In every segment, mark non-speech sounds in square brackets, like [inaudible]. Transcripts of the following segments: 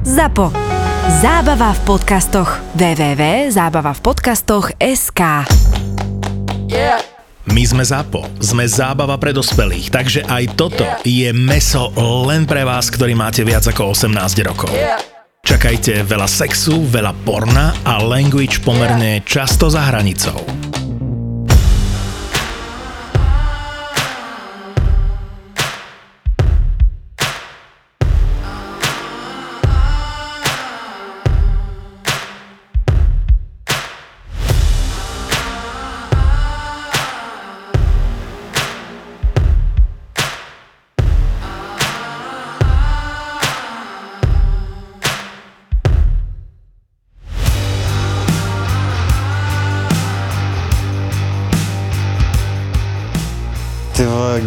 ZAPO. Zábava v podcastoch. www.zábavavpodcastoch.sk My sme ZAPO, sme zábava pre dospelých, takže aj toto je meso len pre vás, ktorý máte viac ako 18 rokov. Čakajte veľa sexu, veľa porna a language pomerne často za hranicou.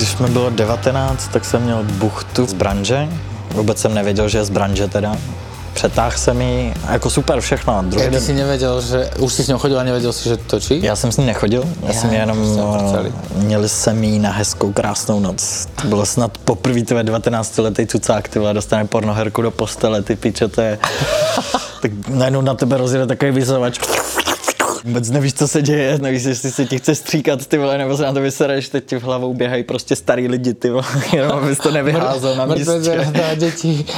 Když mi bylo 19, tak jsem měl buchtu z branže. Vůbec jsem nevěděl, že je z branže teda. Přetáhl jsem ji, jako super všechno. Druhý Keď den, si nevedel, že už si s ňou chodil a nevedel si, že točí? já jsem s ní nechodil, já jsem jenom, eh, měli jsem jí na hezkou krásnou noc. To bylo snad poprvé tvé 19 letý cucák, ty dostane pornoherku do postele, ty piče, to je... [laughs] tak najednou na tebe rozjede takový vyzavač. Vůbec nevíš, co se děje, nevíš, jestli se ti chce stříkat, ty vole, nebo se na to vysereš, teď ti v hlavou běhají prostě starý lidi, ty vole, [laughs] jenom abys to nevyházel na místě. deti. [laughs]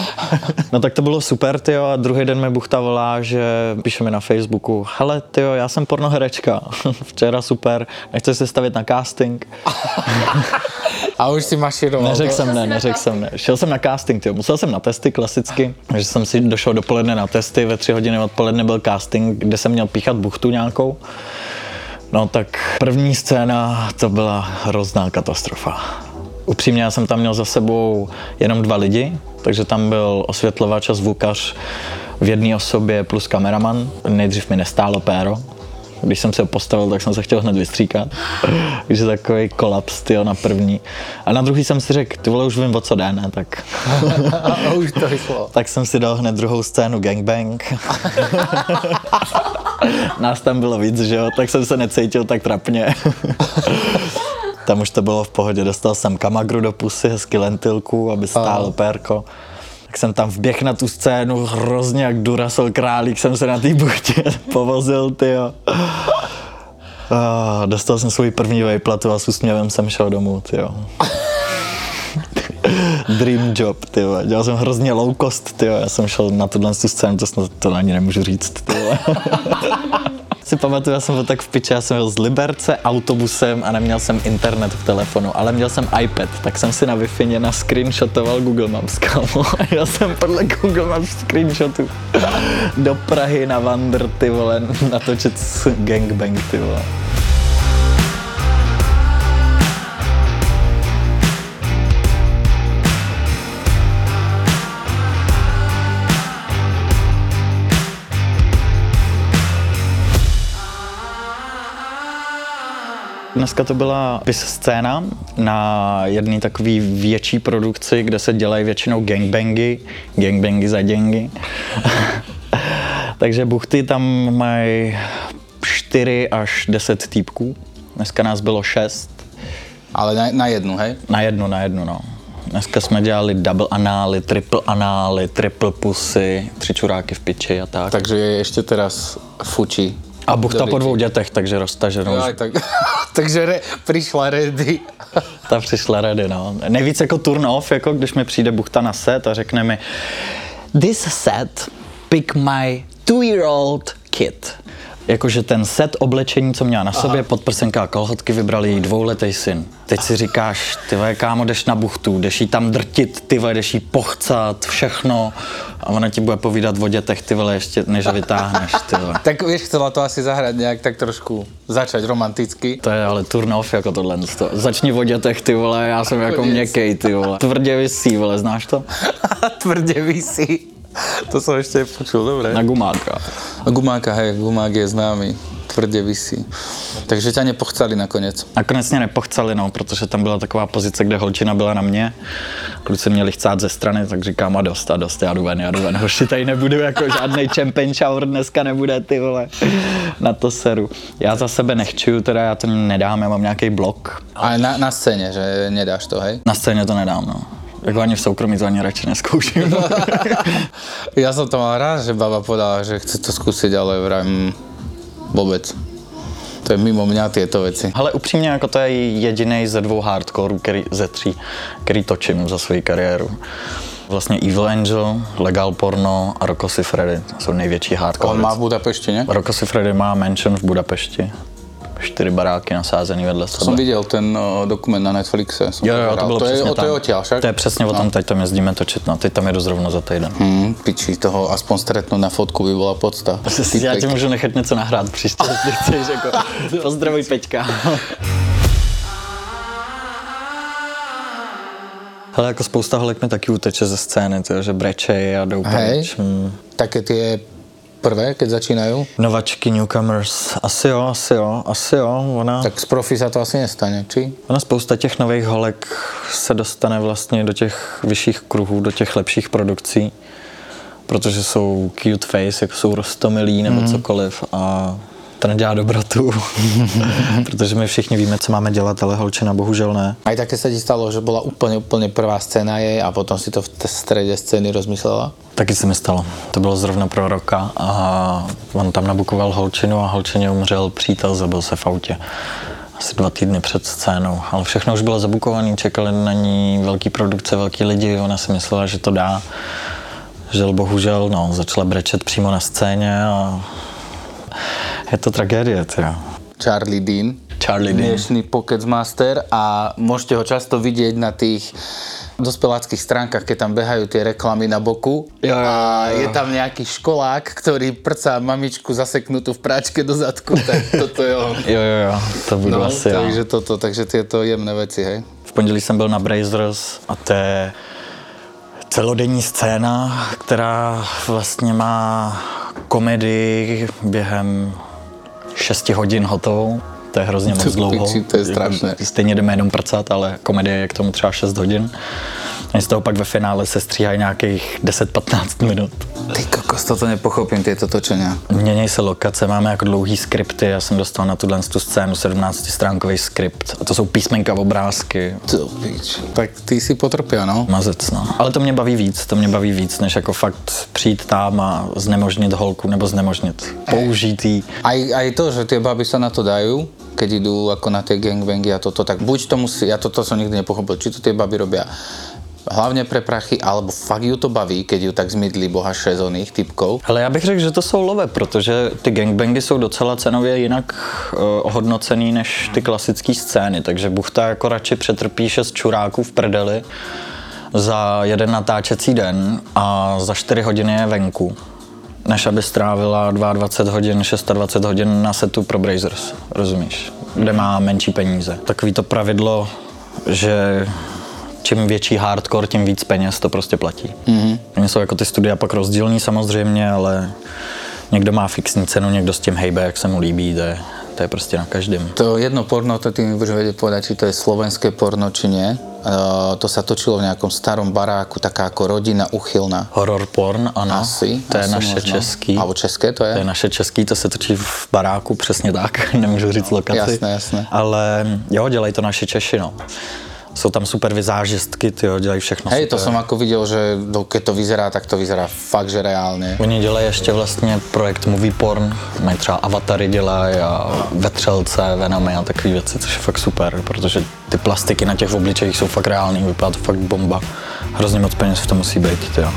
No tak to bylo super, tyjo, a druhý den mi Buchta volá, že píše mi na Facebooku, hele, tyjo, já jsem pornoherečka, [laughs] včera super, nechceš se stavit na casting? A už si maširoval. Neřekl jsem ne, neřekl jsem ne. Šel jsem na casting, tyjo. musel jsem na testy klasicky, že jsem si došel dopoledne na testy, ve tři hodiny odpoledne byl casting, kde jsem měl píchat buchtu nějakou. No tak první scéna, to byla hrozná katastrofa. Upřímně, já jsem tam měl za sebou jenom dva lidi, takže tam byl osvětlovač a zvukař v jedné osobě plus kameraman. Nejdřív mi nestálo péro, když jsem se postavil, tak jsem se chtěl hned vystříkat. Takže takový kolaps, tyjo, na první. A na druhý jsem si řekl, ty vole, už vím, o co jde, ne? Tak, [laughs] A už to vyšlo. tak jsem si dal hned druhou scénu gangbang. [laughs] Nás tam bylo víc, že jo, tak jsem se necítil tak trapně. Tam už to bylo v pohodě, dostal jsem kamagru do pusy, hezky lentilku, aby stálo pérko. Tak jsem tam vběh na tu scénu, hrozně jak Duracell králík jsem se na té buchtě [laughs] povozil, tyjo. Ah, dostal jsem svůj první vejplatu a s úsměvem jsem šel domů, tyjo. [laughs] Dream job, ty. Dělal jsem hrozně low cost, ty Já jsem šel na tuhle tu scénu, to snad to ani nemůžu říct, ty. [laughs] si pamatuju, já jsem byl tak v piče, já jsem byl z Liberce autobusem a neměl jsem internet v telefonu, ale měl jsem iPad, tak jsem si na wi na screenshotoval Google Maps, kámo. [laughs] A já jsem podle Google Maps screenshotu do Prahy na Wander, ty vole, natočit gangbang, ty vole. Dneska to byla pis scéna na jedné takové větší produkci, kde se dělají většinou gangbangy, gangbangy za děngy. [laughs] Takže buchty tam mají 4 až 10 týpků. Dneska nás bylo 6. Ale na, na jednu, hej? Na jednu, na jednu, no. Dneska jsme dělali double anály, triple anály, triple pusy, tři čuráky v piči a tak. Takže je ešte teraz fučí. A buchta po dvou dětech, takže roztaženou. Aj, tak, [laughs] takže re, prišla ready. [laughs] Ta přišla ready, no. Nejvíc jako turn off, jako když mi přijde buchta na set a řekne mi This set pick my two-year-old kid. Jakože ten set oblečení, co měla na sobě, podprsenka a kalhotky, vybrali její dvouletý syn. Teď si říkáš, ty kámo, jdeš na buchtu, jdeš jí tam drtit, ty jdeš jí pochcat, všechno. A ona ti bude povídat o dětech, ty vole, ještě než vytáhneš, ty vole. Tak vieš, chcela to asi zahrať nejak tak trošku, začať romanticky. To je ale turn off jako tohle. To. Začni o dětech, ty vole, já jsem jako měkkej, ty vole. Tvrdě vysí, vole, znáš to? [laughs] Tvrdě vysí. To som ešte počul, dobre. Na gumáka. Gumáka, hej, gumák je známy. Tvrdě vysí. Takže ťa nepochcali nakoniec. Nakonec mě nepochcali, no, protože tam byla taková pozice, kde holčina byla na mě. Kluci měli chcát ze strany, tak říkám a dost a dost, já jdu ven, já jdu ven. Hoši, tady nebudu jako žádný champion shower dneska nebude, ty vole. Na to seru. Já za sebe nechčuju, teda já to nedám, já mám nějaký blok. Ale na, na scéne, že nedáš to, hej? Na scéně to nedám, no. Jako ani v soukromí to ani radši neskouším. [laughs] Ja som to mal rád, že baba povedala, že chce to skúsiť, ale vrajím vôbec. To je mimo mňa tieto veci. Ale upřímně, jako to je jediný ze dvou hardcore, který, ze tří, který točím za svoji kariéru. Vlastně Evil Angel, Legal Porno a Rocco Freddy jsou největší hardcore. On má věci. v Budapešti, ne? Rocco Freddy má mansion v Budapešti. Čtyři baráky nasázený vedle sebe. Som videl ten uh, dokument na Netflixe. Jo, jo, to bylo to je, přesně o, to je tam. odtiaľ však? To je přesně o tom, No. teď tam jezdíme točit, no, teď tam jedu zrovna za týden. Hmm, piči, toho aspoň stretnúť na fotku by bola podsta. [laughs] Já ti můžu nechat něco nahrát příště, jestli [laughs] chceš, jako, [laughs] pozdravuj Peťka. Hele, jako spousta holek mi taky uteče ze scény, tyjo, že brečej a jdou Hej, také tie prvé, keď začínajú, Novačky, newcomers, asi jo, asi jo, asi jo. Ona, tak z profi sa to asi nestane, či? ona spousta těch nových holek se dostane vlastně do těch vyšších kruhů, do těch lepších produkcí, protože jsou cute face, jako jsou rostomilí nebo mm. cokoliv a to nedělá dobrotu, [laughs] protože my všichni víme, co máme dělat, ale holčina bohužel ne. Aj také sa ti stalo, že bola úplne, úplne prvá scéna jej a potom si to v t- strede scény rozmyslela? Taky se mi stalo. To bylo zrovna pro roka a on tam nabukoval holčinu a holčině umřel přítel, zabil se v autě. Asi dva týdny před scénou, ale všechno už bylo zabukované, čekali na ní velký produkce, velký lidi, ona si myslela, že to dá. Žel bohužel, no, začala brečet přímo na scéně a je to tragédie, teda. Charlie Dean. Charlie Dean. Dnešný Pocket Master a môžete ho často vidieť na tých dospeláckých stránkach, keď tam behajú tie reklamy na boku Jo, jo, a jo, jo. je tam nejaký školák, ktorý prcá mamičku zaseknutú v práčke do zadku, tak toto je on. Jo, jo, jo, to budu No, asi takže toto, takže tieto jemné veci, hej. V pondělí jsem byl na Brazers a to je celodenní scéna, která vlastně má komedii během 6 hodin hotovou. To je hrozně moc To dlouho. to je strašné. Stejně jdeme jenom prcat, ale komedie je k tomu třeba 6 hodin. A z toho pak ve finále se stříhají nějakých 10-15 minut. Ty kokos, toto nepochopím, tieto točenia. Mění se lokace, máme jako dlouhý skripty, já jsem dostal na tuhle tu scénu 17-stránkový skript a to jsou písmenka, obrázky, To pič. Tak ty si potrpia, no. mazec, no. Ale to mě baví víc, to mě baví víc, než jako fakt přijít tam a znemožnit holku, nebo znemožnit, použít jí. Aj, aj to, že tie baby sa na to dajú, keď idú ako na tie gangbangy a toto, tak buď to musí, ja toto som nikdy nepochopil, či to tie baby robia hlavne pre prachy, alebo fakt ju to baví, keď ju tak zmydlí boha šezónnych typkov. Ale já bych řekl, že to jsou love, protože ty gangbangy jsou docela cenově jinak uh, ohodnocený než ty klasické scény, takže Buchta jako radši přetrpí šest čuráků v prdeli za jeden natáčecí den a za 4 hodiny je venku, než aby strávila 22 hodin, 26 hodin na setu pro Brazers, rozumíš? Kde má menší peníze. Takový to pravidlo, že čím větší hardcore, tím víc peněz to prostě platí. Mm-hmm. Oni jsou jako ty studia pak rozdílní samozřejmě, ale někdo má fixní cenu, někdo s tím hejbe, jak se mu líbí, to je, to je prostě na každém. To jedno porno, to ty mi budeš vedieť povedať, či to je slovenské porno, či nie. Uh, to sa točilo v nejakom starom baráku, taká ako rodina uchylná. Horror porn, ano. Asi. To je asi naše možno. český. Alebo české to je? To je naše český, to se točí v baráku, přesně tak, [laughs] nemůžu říct lokaci. Jasné, jasné. Ale jo, dělají to naši Češi, no. Jsou tam super vizážistky, ty jo, dělají všechno Hej, to super. som ako videl, že no, keď to vyzerá, tak to vyzerá fakt, že reálne. Oni dělají ještě vlastně projekt movie porn, mají třeba avatary dělají a vetřelce, venamy a takové věci, což je fakt super, protože ty plastiky na těch obličejích jsou fakt reální, vypadá to fakt bomba. Hrozně moc peněz v tom musí být, jo.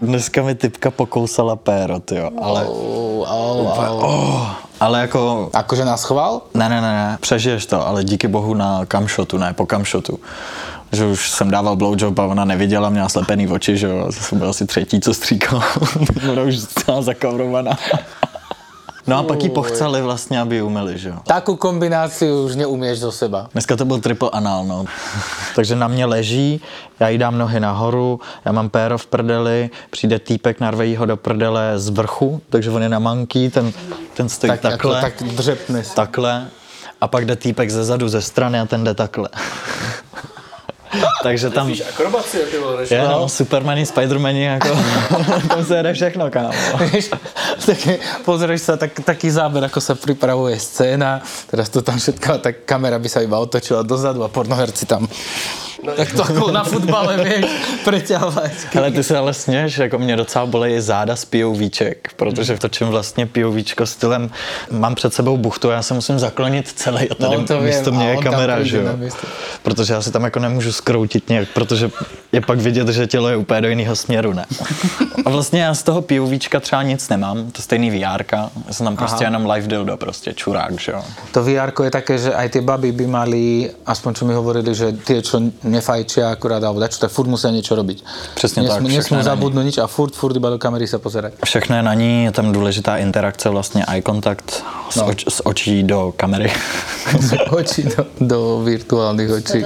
Dneska mi typka pokousala péro, jo, ale, Oh, oh, oh. ale jako Akože na schvál? Ne, ne, ne, ne, přežiješ to, ale díky bohu na kamšotu, ne po kamšotu. Že už jsem dával blowjob a ona neviděla, měla slepený oči, že jo, jsem byl asi třetí, co stříkal. [laughs] ona už celá zakavrovaná. No a pak jí pochceli vlastně, aby ji umili, že jo. Takú kombináciu už neumieš zo seba. Dneska to byl triple anal, no. [laughs] Takže na mě leží, já jí dám nohy nahoru, já mám péro v prdeli, přijde týpek, narve jí ho do prdele z vrchu, takže on je na manký, ten, ten stojí Tak, takhle. Ako, tak dřepne si. takhle a pak jde týpek ze zadu, ze strany a ten jde takhle. [laughs] Takže tam... Akrobacie, ty vole, Je, no, Supermani, Spidermani, jako, [laughs] tam se jede všechno, kámo. Vieš, také, pozrieš sa, tak, taký záber, ako sa pripravuje scéna, teraz to tam všetko, tak kamera by sa iba otočila dozadu a pornoherci tam no, tak to ako na futbale, vieš, [laughs] preťahovať. Ale ty se ale sněš, jako mě docela bolejí záda z POVček, protože točím vlastně POVčko stylem, mám před sebou buchtu a já se musím zaklonit celý a tady No, to místo vím, mě je kamera, že jo? Protože já si tam jako nemůžu skroutit nějak, protože je pak vidět, že tělo je úplně do jiného směru, ne? A vlastně já z toho POVčka třeba nic nemám, to stejný VR, já jsem tam prostě jenom live dildo, prostě čurák, že jo? To VR je také, že aj tie baby by mali, aspoň čo mi hovorili, že tie, čo nefajčia akurát, alebo dačo, tak furt musia niečo robiť. Tak, všechno nesmú je na zabudnúť nič a furt, furt iba do kamery sa pozerať. Všechno je na ní, je tam důležitá interakce, vlastně eye contact z, No. oč, z očí do kamery. [laughs] Z očí do, do virtuálnych očí.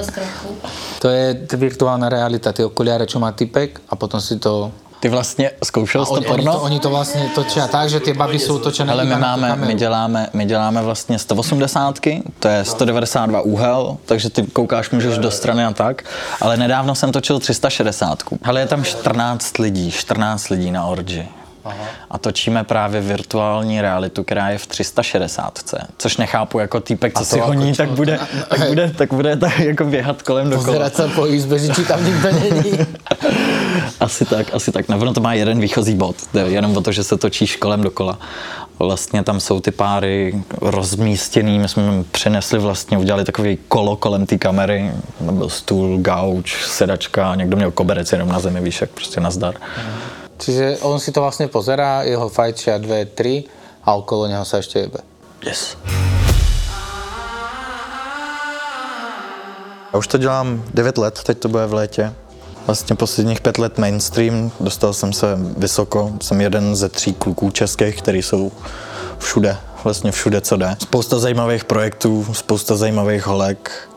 To je virtuálna realita, tie okuliare, čo má typek a potom si to... Ty vlastně zkoušel jsi to Oni, oni, porno? to, oni to vlastne točia tak, že tie baby sú točené Ale my máme, my děláme, my děláme vlastně 180, to je 192 úhel, takže ty koukáš, můžeš do strany a tak, ale nedávno jsem točil 360. Ale je tam 14 lidí, 14 lidí na orgy. A točíme právě virtuální realitu, která je v 360, což nechápu jako týpek, co si honí, tak bude, tak bude, tak bude tak jako běhat kolem dokola. Pozerať sa po izbe, že či tam nikto není. [laughs] Asi tak, asi tak. Ono to má jeden výchozí bod, jde jenom o to, že se točíš kolem dokola. Vlastně tam jsou ty páry rozmístěný, my jsme přinesli vlastně, udělali takový kolo kolem té kamery, byl stůl, gauč, sedačka, někdo měl koberec jenom na zemi, víš, jak prostě nazdar. Čiže on si to vlastne pozerá, jeho fajčia dve, tri a okolo neho sa ešte jebe. Yes. Já už to dělám 9 let, teď to bude v létě. Vlastně posledních pět let mainstream, dostal jsem se vysoko, jsem jeden ze tří kluků českých, který jsou všude, vlastně všude, co jde. Spousta zajímavých projektů, spousta zajímavých holek,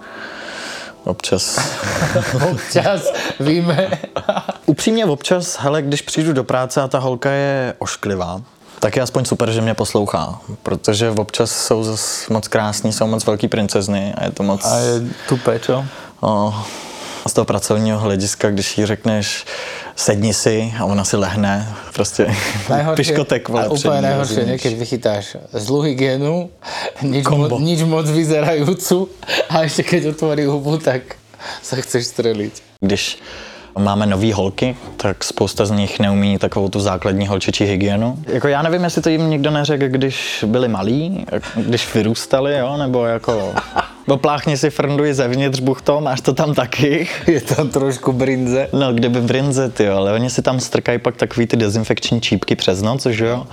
občas. [laughs] Občas víme. [laughs] Upřímně občas, hele, když přijdu do práce a ta holka je ošklivá, tak je aspoň super, že mě poslouchá, protože občas jsou zas moc krásní, jsou moc velký princezny a je to moc... A je tupé, čo? No, z toho pracovního hlediska, když jí řekneš sedni si a ona si lehne, prostě [laughs] piškotek, vole, a před úplne ní, najhoršie, rozumíš? nie, keď vychytáš zlú hygienu, nič, mo, nič moc vyzerajúcu a ešte keď otvorí hubu, tak sa chceš streliť. Když máme nový holky, tak spousta z nich neumí takovou tu základní holčičí hygienu. Jako já nevím, jestli to jim nikdo neřekl, když byli malí, když vyrůstali, jo, nebo jako... [laughs] Dopláchni si frnduj zevnitř, buchto, máš to tam taky. [laughs] Je tam trošku brinze. No, kdyby brinze, ty ale oni si tam strkají pak takový ty dezinfekční čípky přes noc, že jo?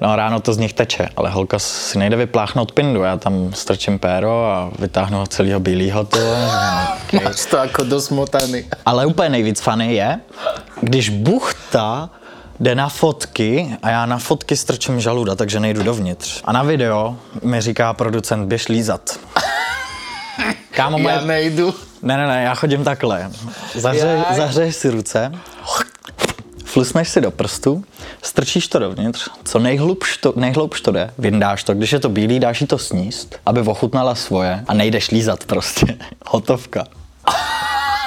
No a ráno to z nich teče, ale holka si nejde vypláchnout pindu, já tam strčím péro a vytáhnu ho celého bílého, ty vole. [laughs] Máš to ako dosmotaný. Ale úplně nejvíc funny je, když buchta jde na fotky a já na fotky strčím žaluda, takže nejdu dovnitř. A na video mi říká producent, běž lízat. [laughs] Kámo, moje... Ja nejdu. Ne, ne, ne, já chodím takhle. Zahřej, Jaj. zahřejš si ruce, flusneš si do prstu, strčíš to dovnitř, co nejhlubš to, nejhloubš to jde, vyndáš to, když je to bílý, dáš jí to sníst, aby ochutnala svoje a nejdeš lízat prostě. [laughs] Hotovka.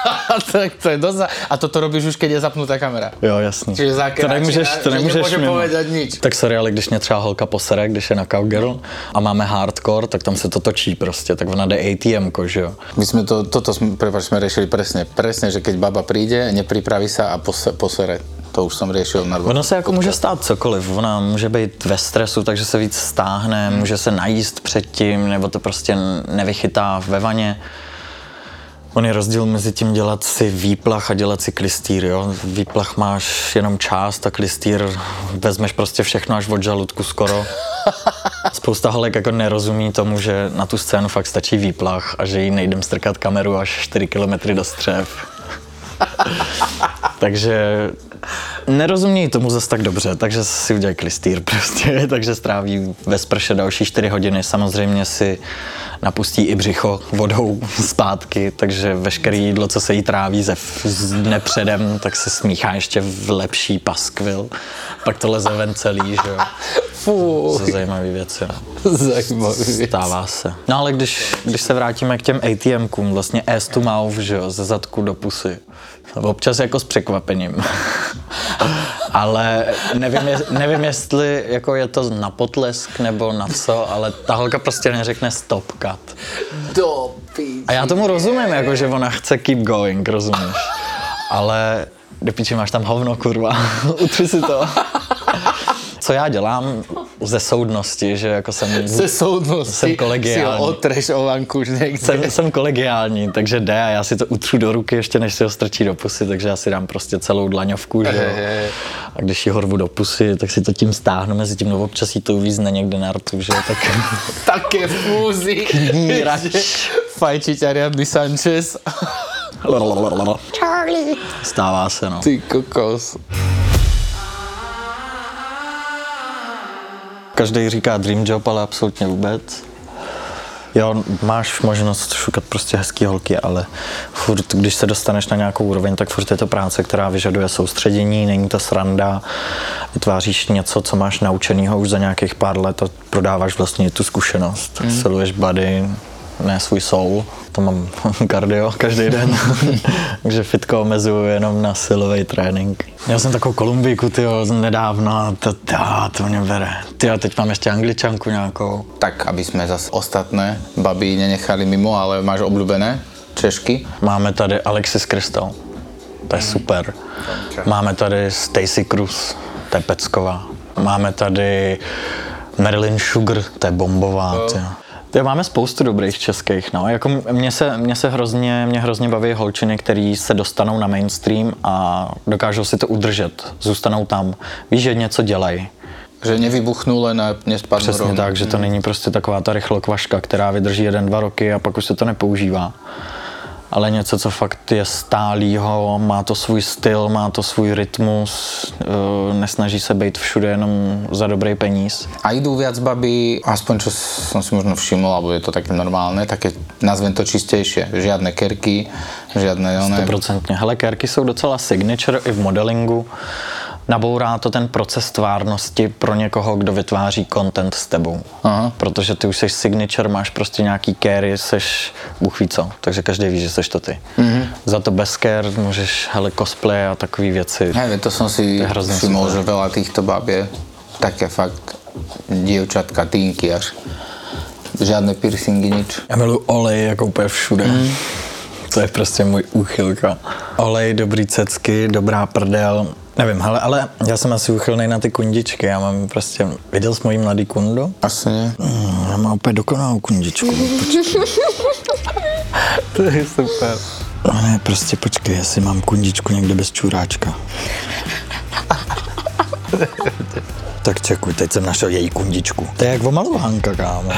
[laughs] tak to je dosť... A toto robíš už, keď je zapnutá kamera. Jo, jasný. Čiže za to nemůžeš, to že nemůžeš mimo. nič. Tak sorry, ale když mě třeba holka posere, když je na cowgirl a máme hardcore, tak tam se to točí prostě, tak ona jde ATM, že jo. My sme to, toto prepáč, sme riešili presne. Presne, že keď baba príde, nepripraví sa a pose, posere. To už som riešil na Ono se jako může stát cokoliv, ona může být ve stresu, takže se víc stáhne, může se najíst předtím, nebo to prostě nevychytá ve vaně. On je rozdíl mezi tím dělat si výplach a dělat si klistýr, jo. Výplach máš jenom část a klistýr vezmeš prostě všechno až od žaludku skoro. [laughs] Spousta holek jako nerozumí tomu, že na tu scénu fakt stačí výplach a že jí nejdem strkat kameru až 4 kilometry do střev. Takže Nerozumějí tomu zase tak dobře, takže si udělají klistýr prostě, [laughs] takže stráví ve sprše další 4 hodiny. Samozřejmě si napustí i břicho vodou zpátky, takže veškeré jídlo, co se jí tráví ze dne předem, tak se smíchá ještě v lepší paskvil. Pak to leze ven celý, že jo. To zajímavé věci. no. zajímavý věc. Stává se. No ale když, když se vrátíme k těm ATMkům, vlastně ass to mouth, že jo, ze zadku do pusy. Občas jako s překvapením. [laughs] ale nevím, je, nevím, jestli jako je to na potlesk nebo na co, ale ta holka prostě neřekne stop cut. Do píči. A já tomu rozumím, jako že ona chce keep going, rozumíš? Ale do píči máš tam hovno, kurva. [laughs] Utři si to. Co já dělám ze soudnosti, že jako jsem... Se soudnosti Jsem kolegiální. si ho otreš o vanku už někde. jsem, jsem kolegiální, takže jde a já si to utřu do ruky ještě než si ho strčí do pusy, takže já si dám prostě celou dlaňovku, že jo. A když ji horvu do pusy, tak si to tím stáhnu mezi tím, no občas jí to uvízne někde na rtu, že jo, tak Také fúzy. Knírač. Fajčiť Ariadny Sanchez. Charlie. Stává se, no. Ty kokos. Každý říká dream job, ale absolutně vůbec. Jo, máš možnost šukat prostě hezký holky, ale furt, když se dostaneš na nějakou úroveň, tak furt je to práce, která vyžaduje soustředění, není to sranda, vytváříš něco, co máš naučenýho už za nějakých pár let a prodáváš vlastně tu zkušenost. Mm. Siluješ body, ne svůj soul. To mám [laughs] kardio každý den, [laughs] takže fitko omezuju jenom na silový trénink. Měl jsem takovou Kolumbíku, tyjo, nedávno a to, to, to mě bere. Tyjo, teď mám ještě angličanku nějakou. Tak, aby sme zase ostatné baby nenechali mimo, ale máš obľúbené Češky? Máme tady Alexis Crystal, to je super. Máme tady Stacy Cruz, to je pecková. Máme tady Marilyn Sugar, to je bombová. tyjo. Tyjo, máme spoustu dobrých českých, no. Jako mě se, mě se hrozně, mě hrozně baví holčiny, který se dostanou na mainstream a dokážou si to udržet, zůstanou tam. Víš, že něco dělají. Že nevybuchnú len a nespadnú Přesně rovno. tak, že to není prostě taková ta rychlokvaška, která vydrží jeden, dva roky a pak už se to nepoužívá. Ale něco, co fakt je stálýho, má to svůj styl, má to svůj rytmus, eh, nesnaží se být všude jenom za dobrý peníz. A idú viac baby, aspoň čo som si možno všimol, alebo je to také normálne, také, nazvem to čistejšie. Žiadne kerky, žiadne oné... Stoprocentně. Hele, kérky jsou docela signature i v modelingu. Nabourá to ten proces tvárnosti pro někoho, kdo vytváří content s tebou. Aha. Protože ty už jsi signature, máš prostě nějaký kéry, seš Bůh ví co, takže každý ví, že seš to ty. Mm-hmm. Za to bez care můžeš, hele, cosplay a takové věci. Hej, to som si super. že veľa týchto bab je také fakt dievčatka, týnky až. Žiadne piercingy, nič. Já miluji olej jako úplně všude. Mm. To je prostě můj úchylka. Olej, dobrý cecky, dobrá prdel. Nevím, hele, ale já jsem asi uchylnej na ty kundičky. Já mám prostě, viděl jsi mojí mladý kundu? Asi nie. Mm, já mám úplně dokonalou kundičku. [laughs] To je super. No ne, prostě počkej, jestli mám kundičku někde bez čuráčka. [laughs] tak čekuj, teď jsem našel její kundičku. To je jak omalovanka, kámo.